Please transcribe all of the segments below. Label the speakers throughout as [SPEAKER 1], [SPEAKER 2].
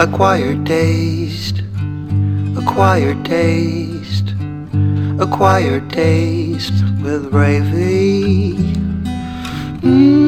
[SPEAKER 1] Acquired Taste, Acquired Taste, Acquired Taste with Ravy. Mm.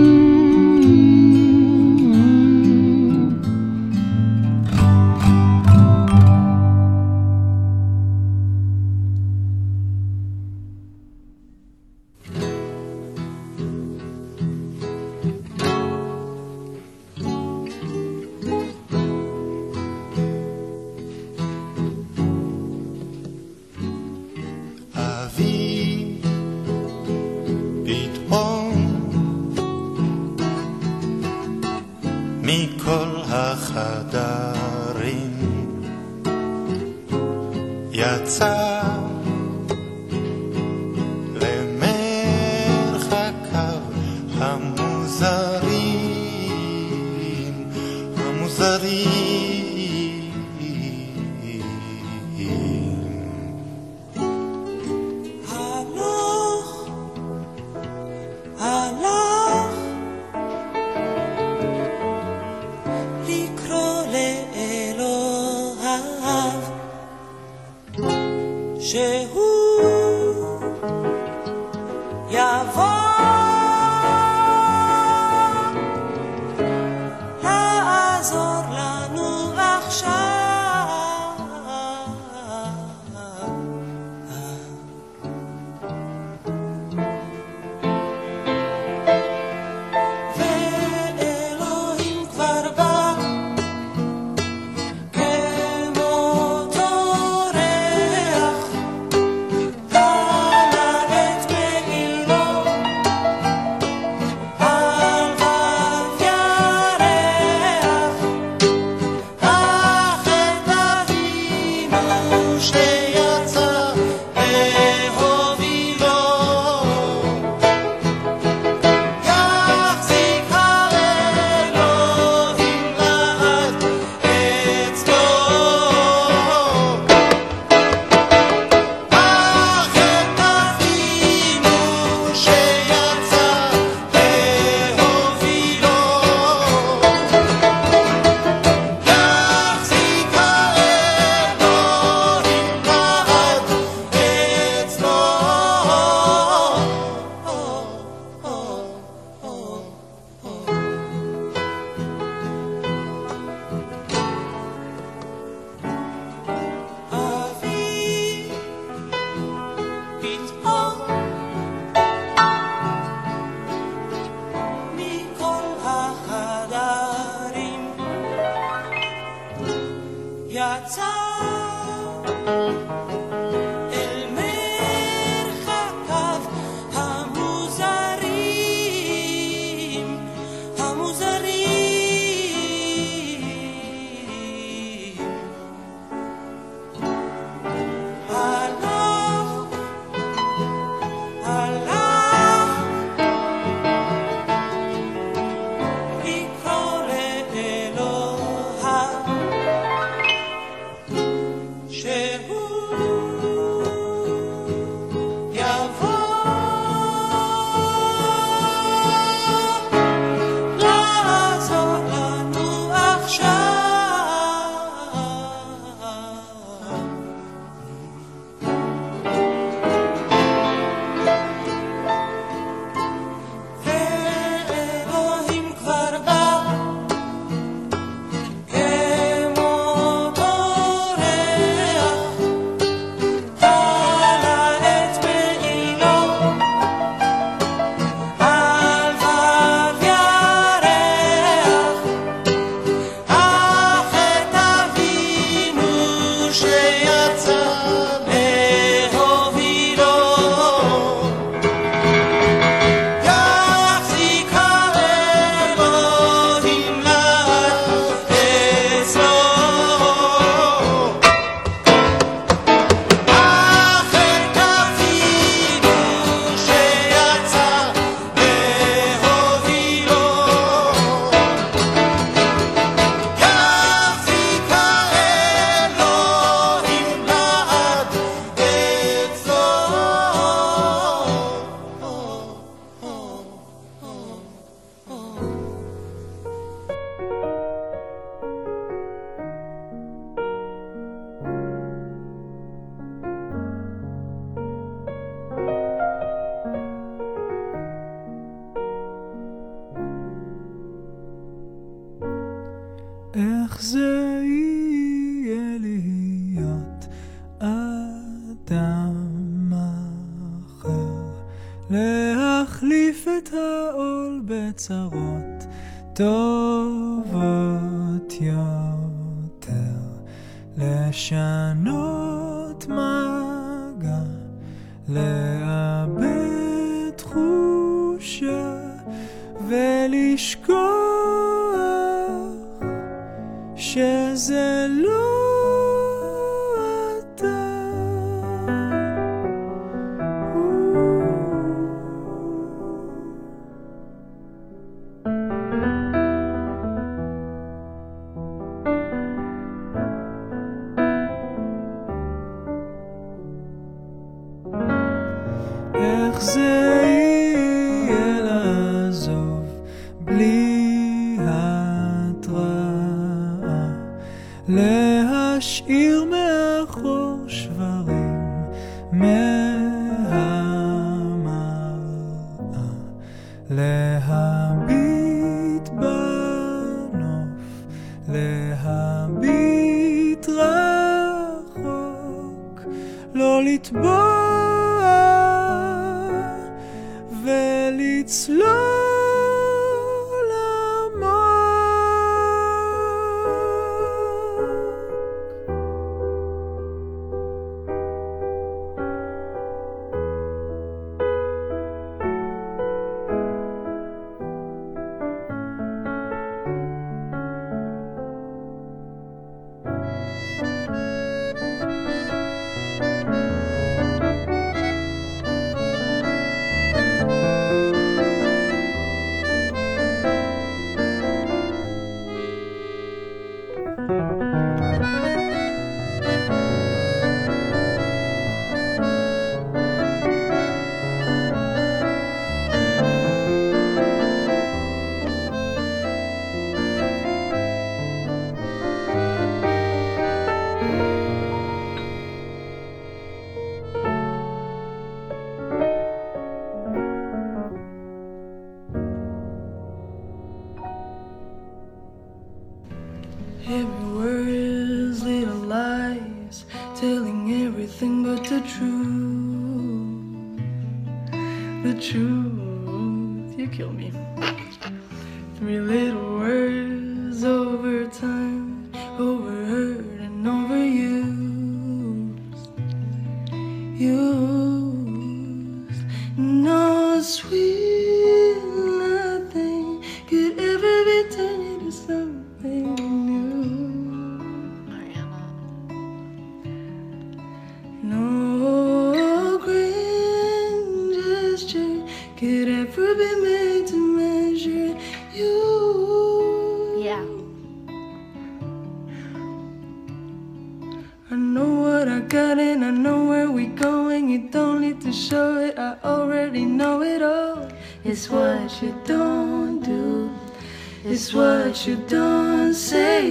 [SPEAKER 2] unsaid.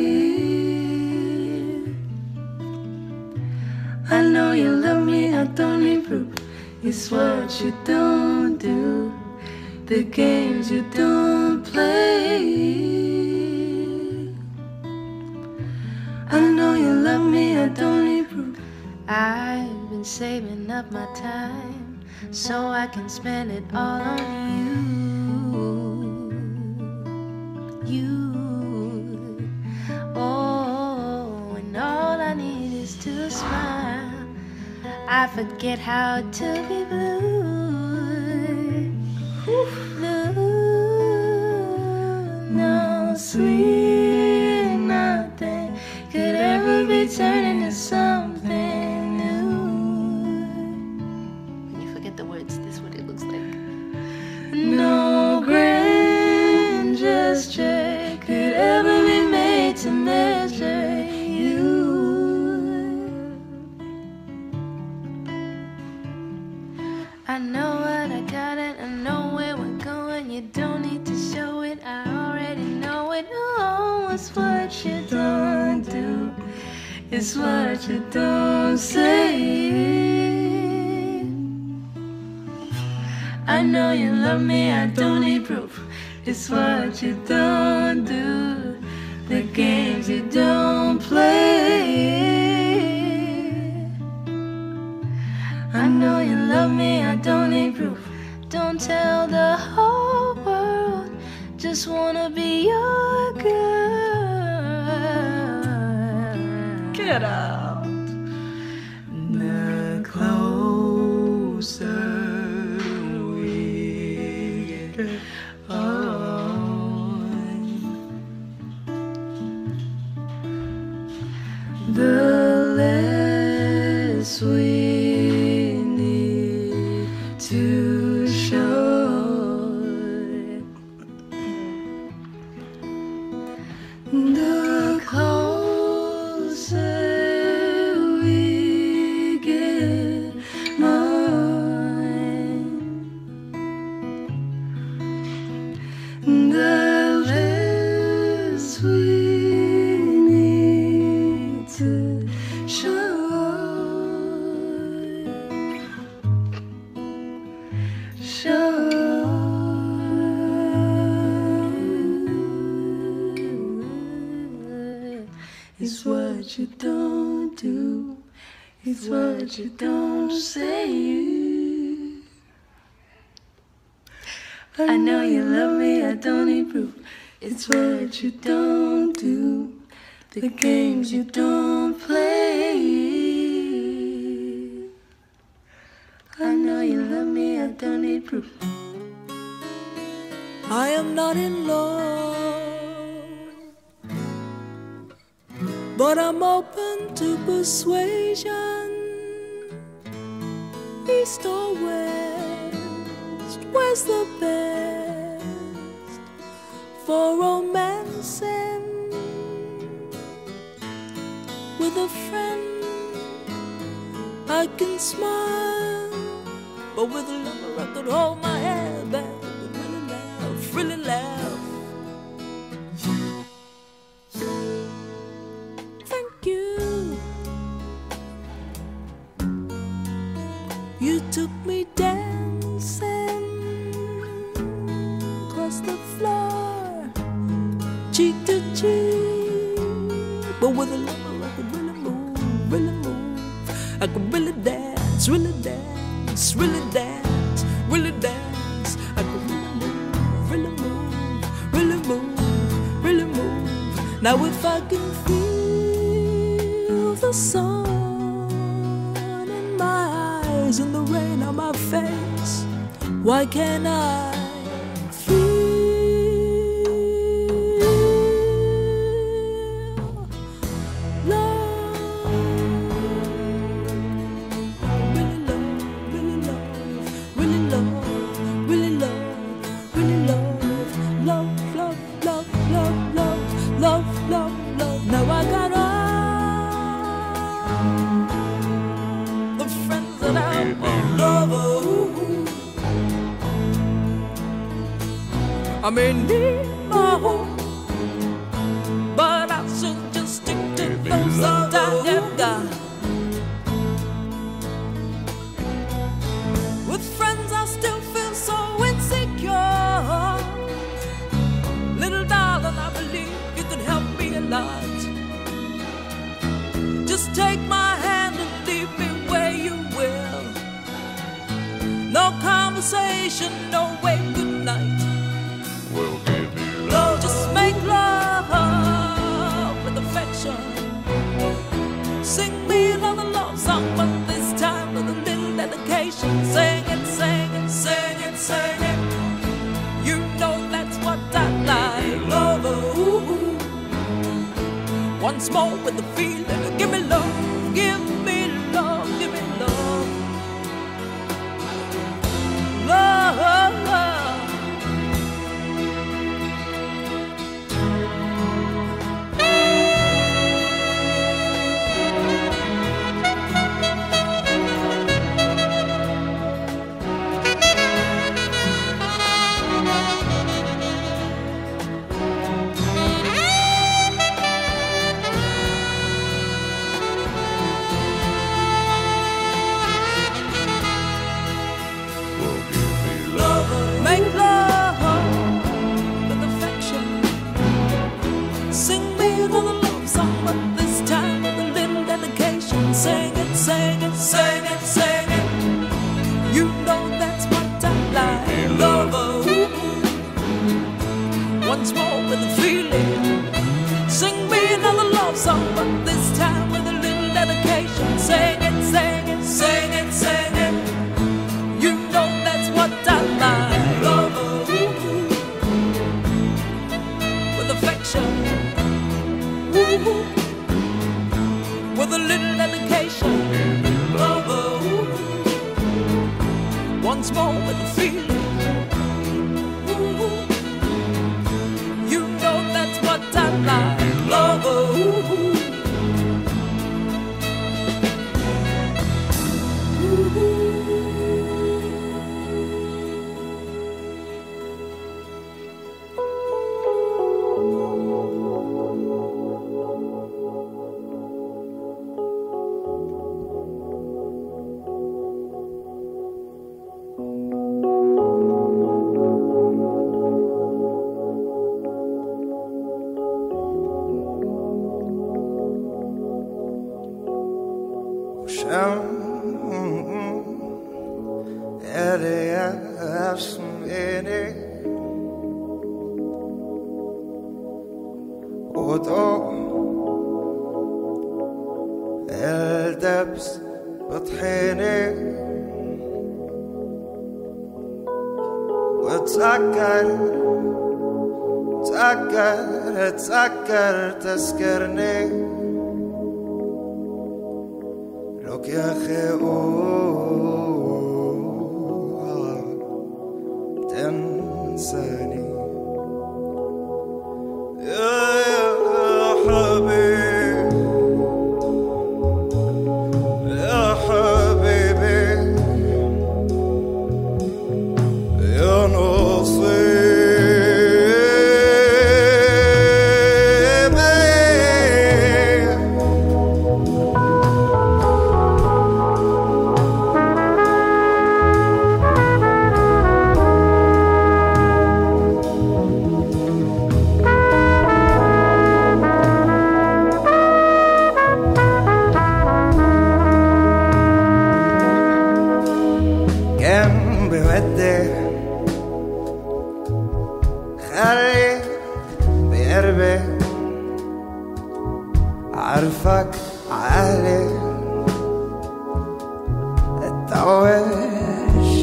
[SPEAKER 2] I know you love me, I don't improve. It's what you don't do, the games you don't play. I know you love me, I don't improve. I've been saving up my time
[SPEAKER 3] so I
[SPEAKER 2] can spend it all on you. Forget how to be blue. Blue, no sweet nothing could ever be turned It's you don't say you. I know you love me, I don't need proof. It's what you don't do, the games you don't play. I know you love me, I don't need proof.
[SPEAKER 3] I am not in love, but I'm open to persuasion. with a friend, I can smile. But with a lover, I could hold my head back and really laugh, really laugh. Thank you. You took me. cannot once more with the feeling. Give me love, give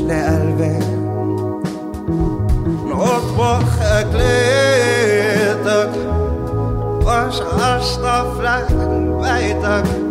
[SPEAKER 4] لقلبي نطبخ أكلتك واش أشطف لك بيتك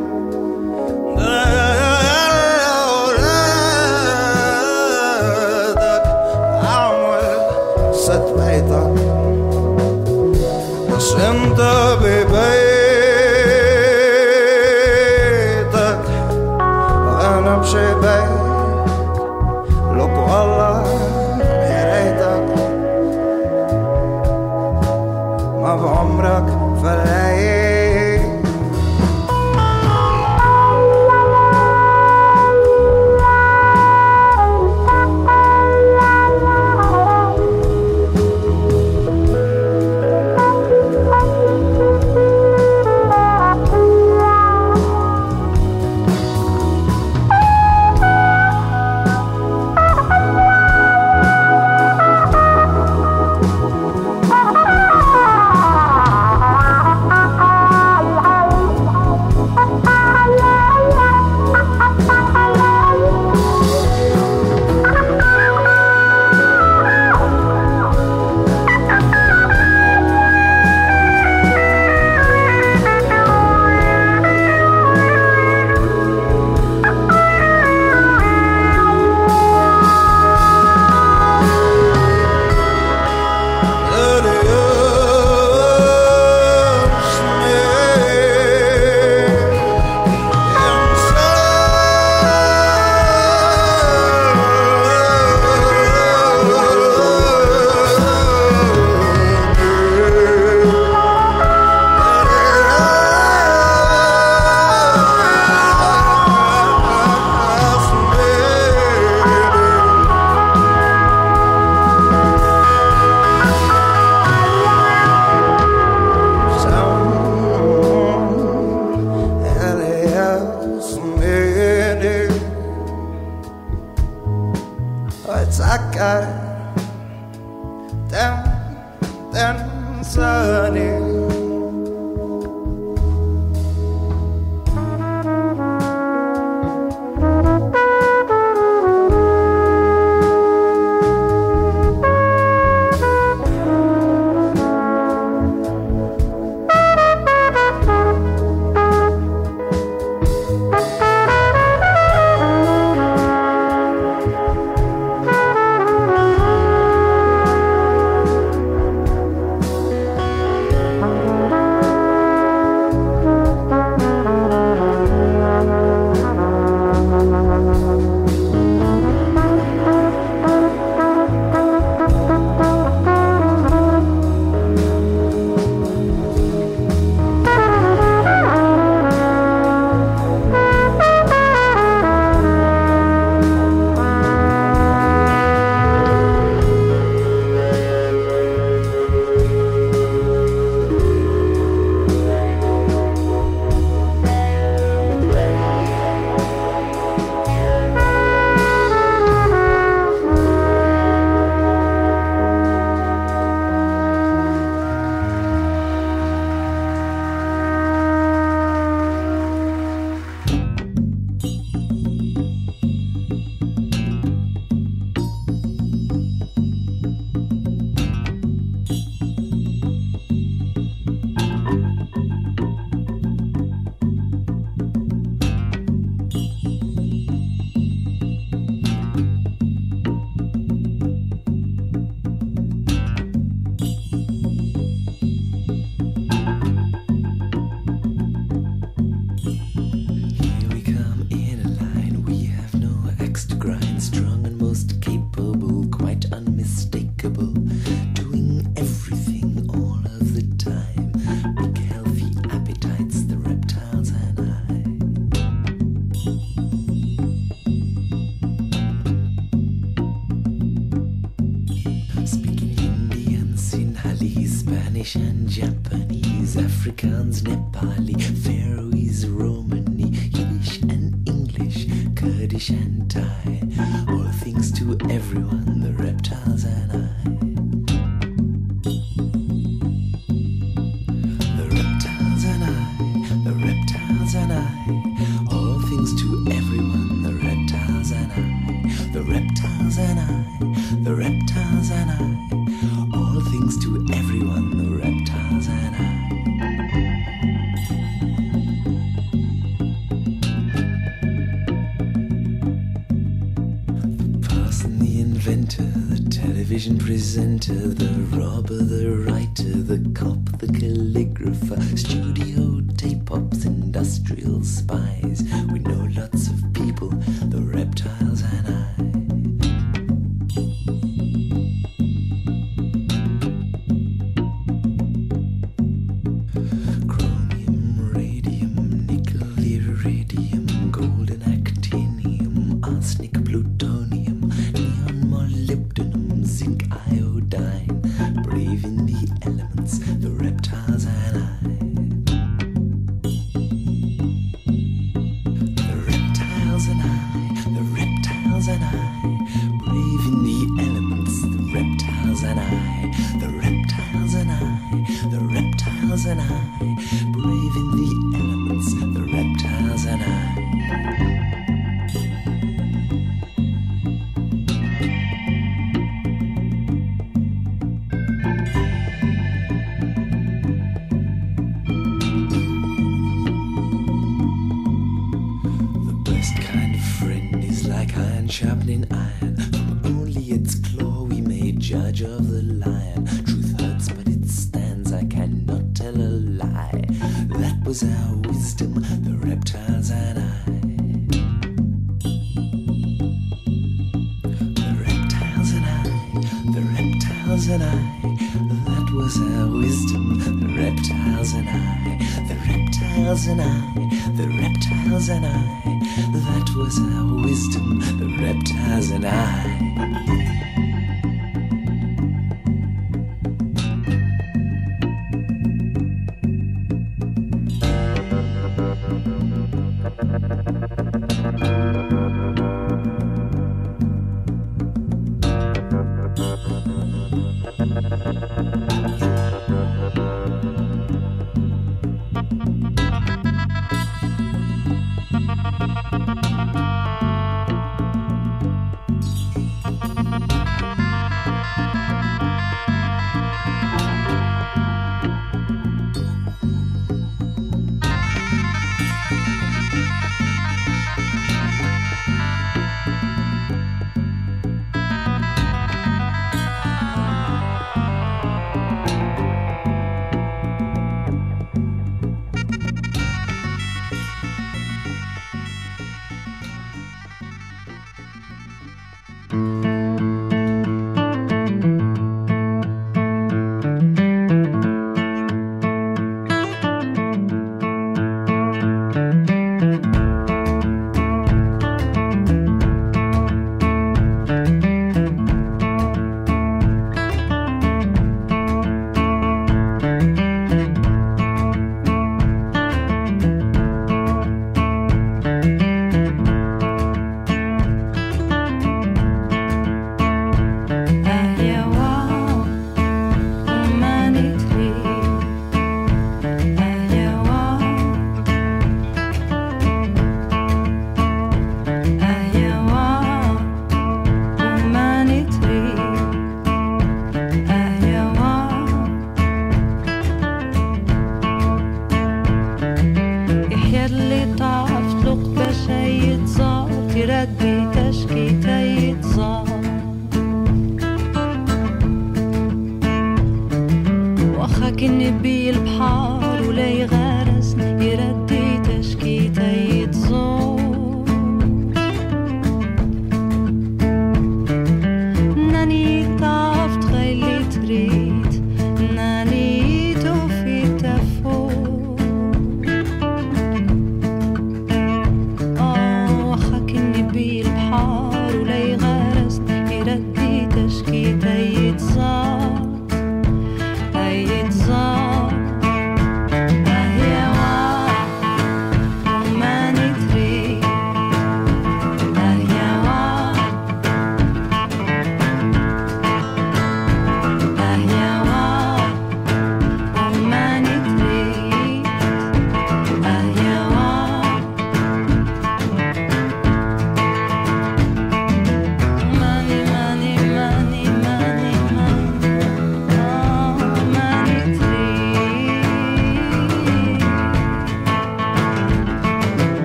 [SPEAKER 5] presenter, the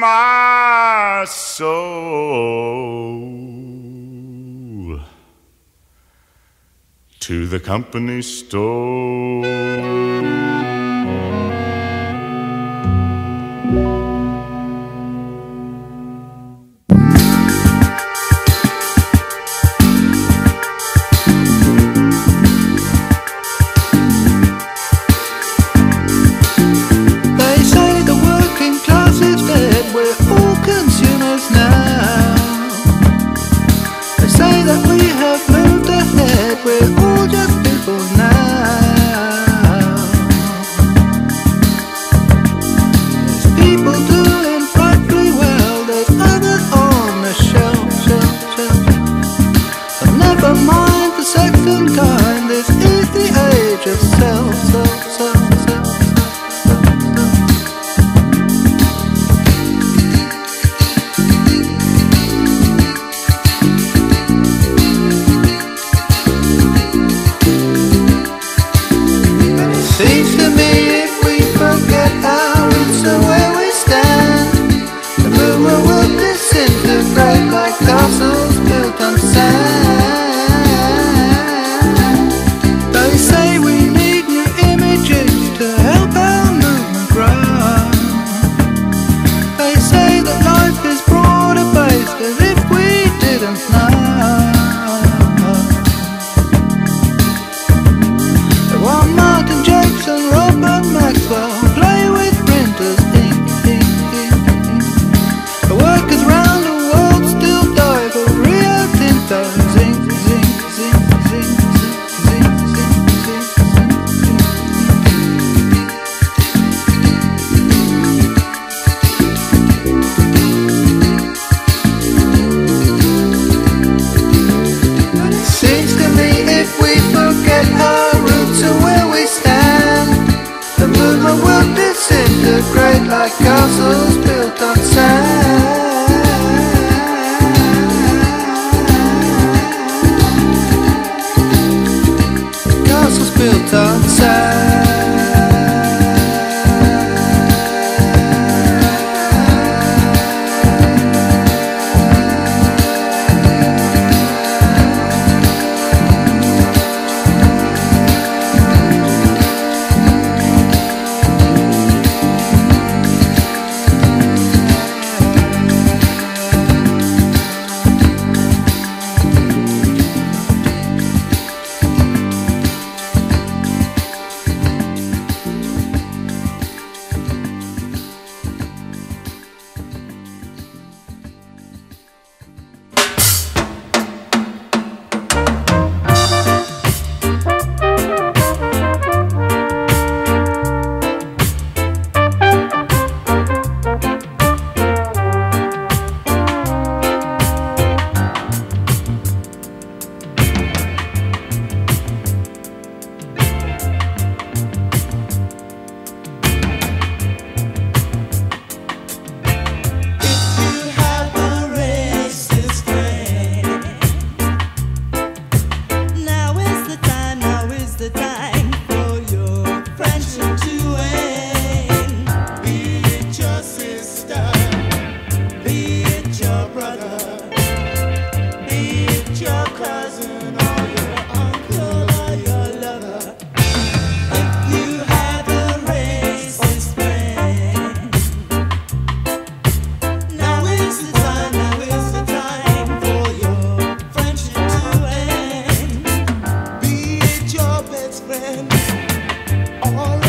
[SPEAKER 6] my soul to the company store.
[SPEAKER 7] All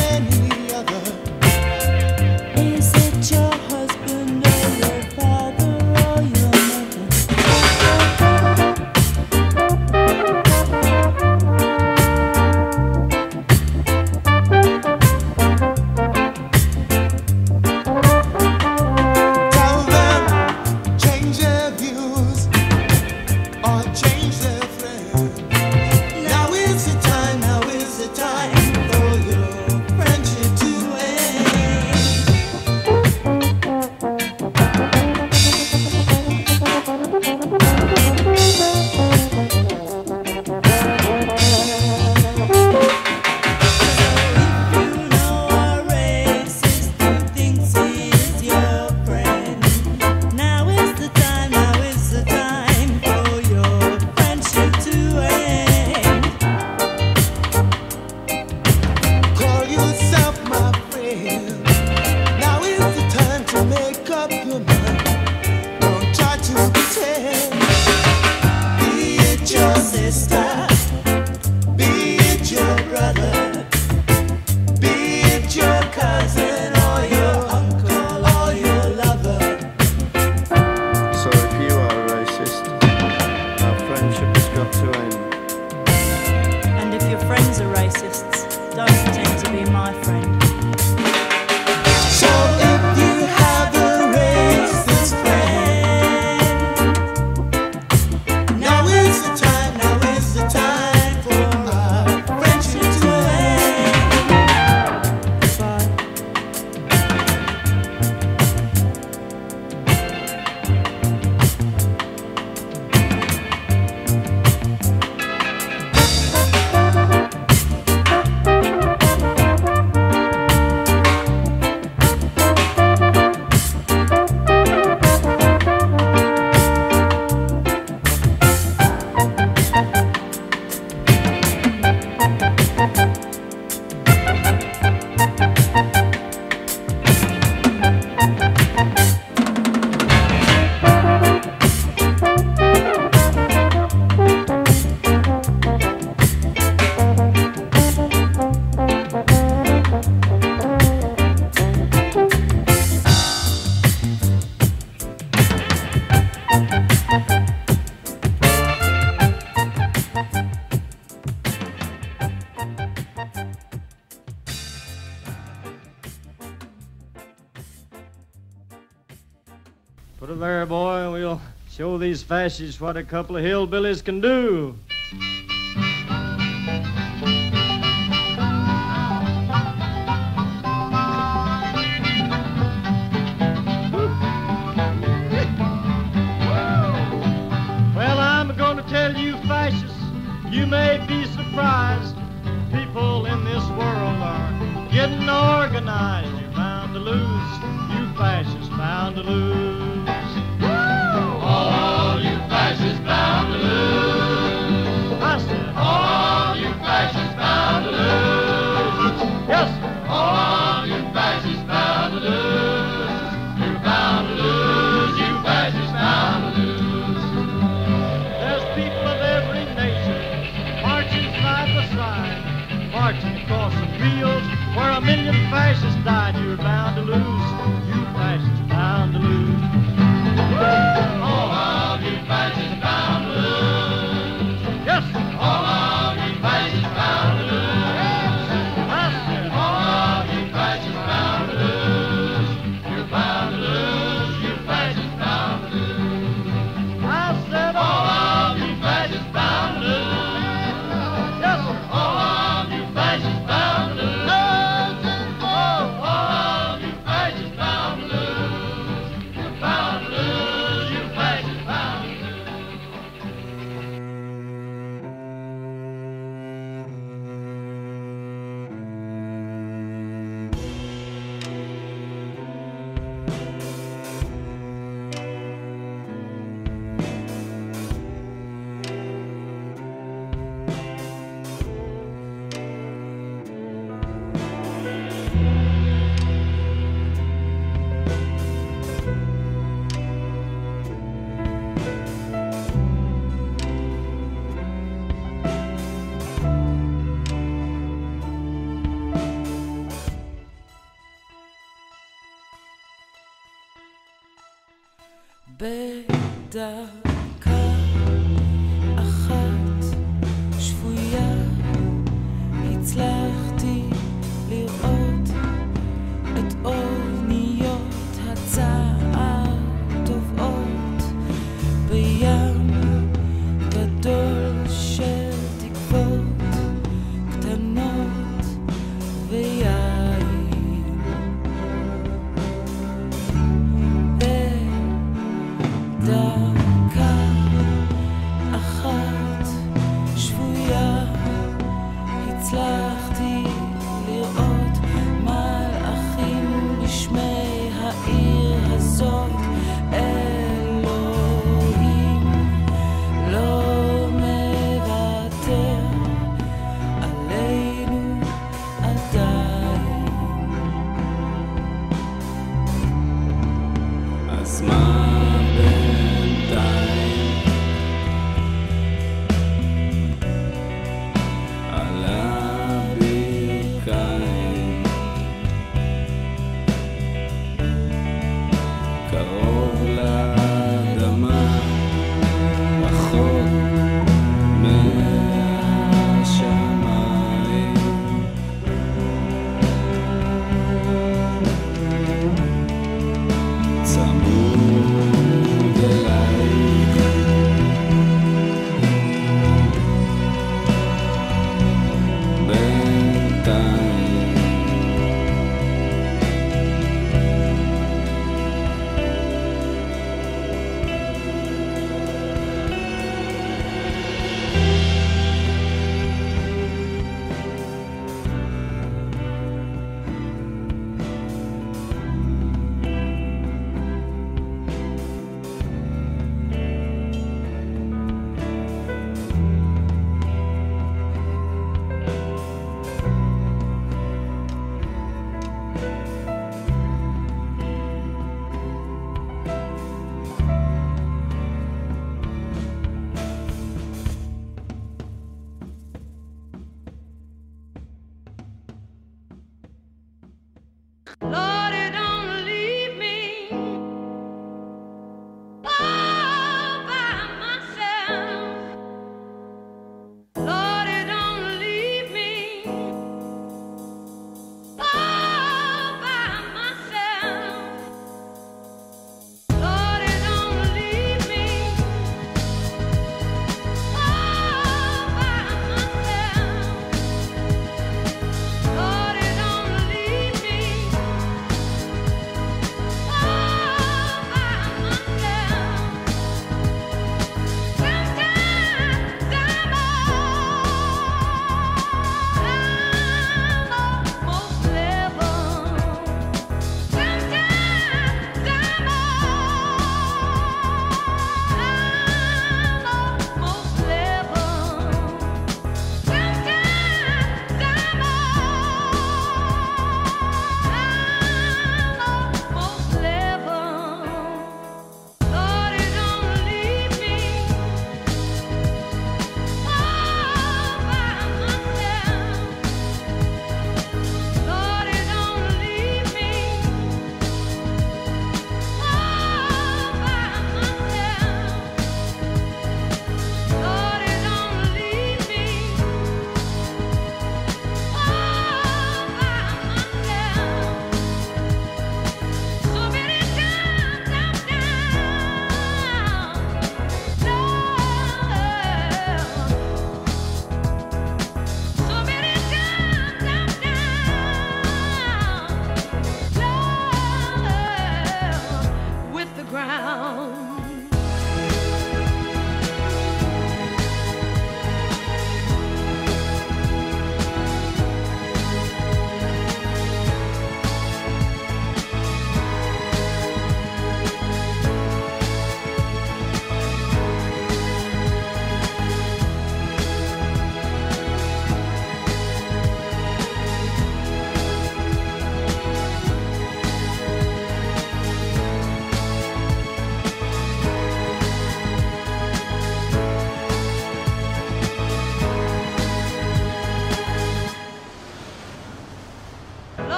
[SPEAKER 8] fast is what a couple of hillbillies can do. march across the fields where a million fascists died, you're bound to lose.
[SPEAKER 3] Lordy,
[SPEAKER 7] down.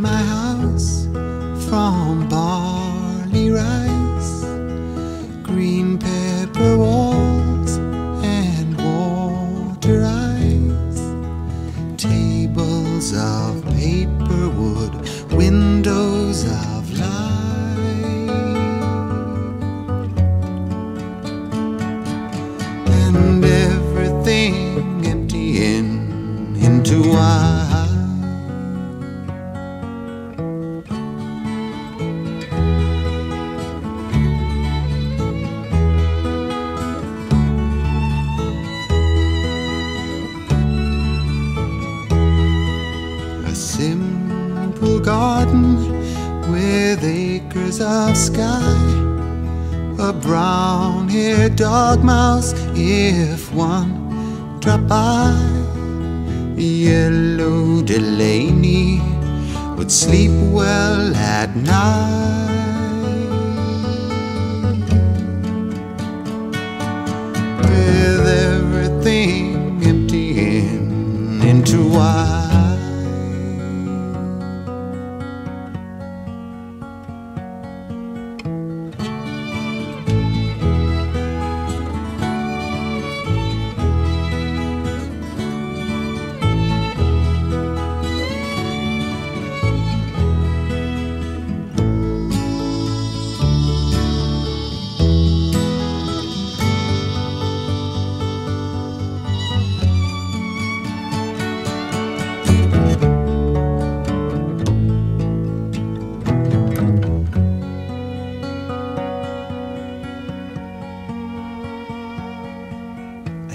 [SPEAKER 7] My house from barley rice,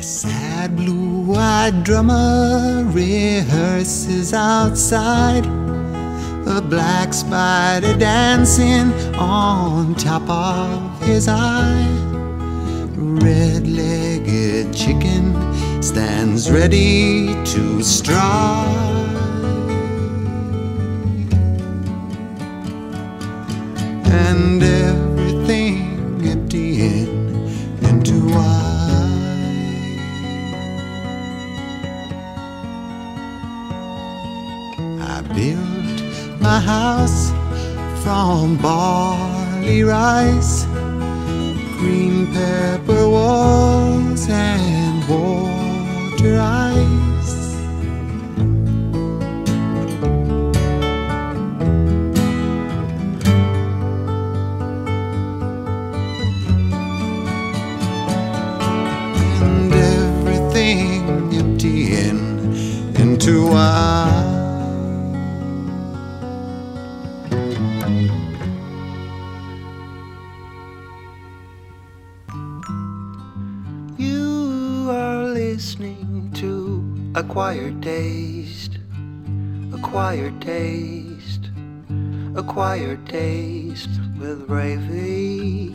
[SPEAKER 7] sad blue eyed drummer rehearses outside. A black spider dancing on top of his eye. Red legged chicken stands ready to strike. And everything house from barley rice, green pepper walls, and water ice. And everything emptying into white.
[SPEAKER 1] Acquired Taste, Acquired Taste, Acquired Taste with Ravy.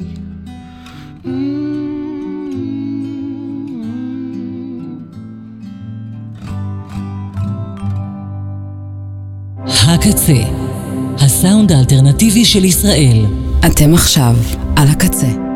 [SPEAKER 9] הקצה, הסאונד האלטרנטיבי של ישראל.
[SPEAKER 10] אתם עכשיו על הקצה.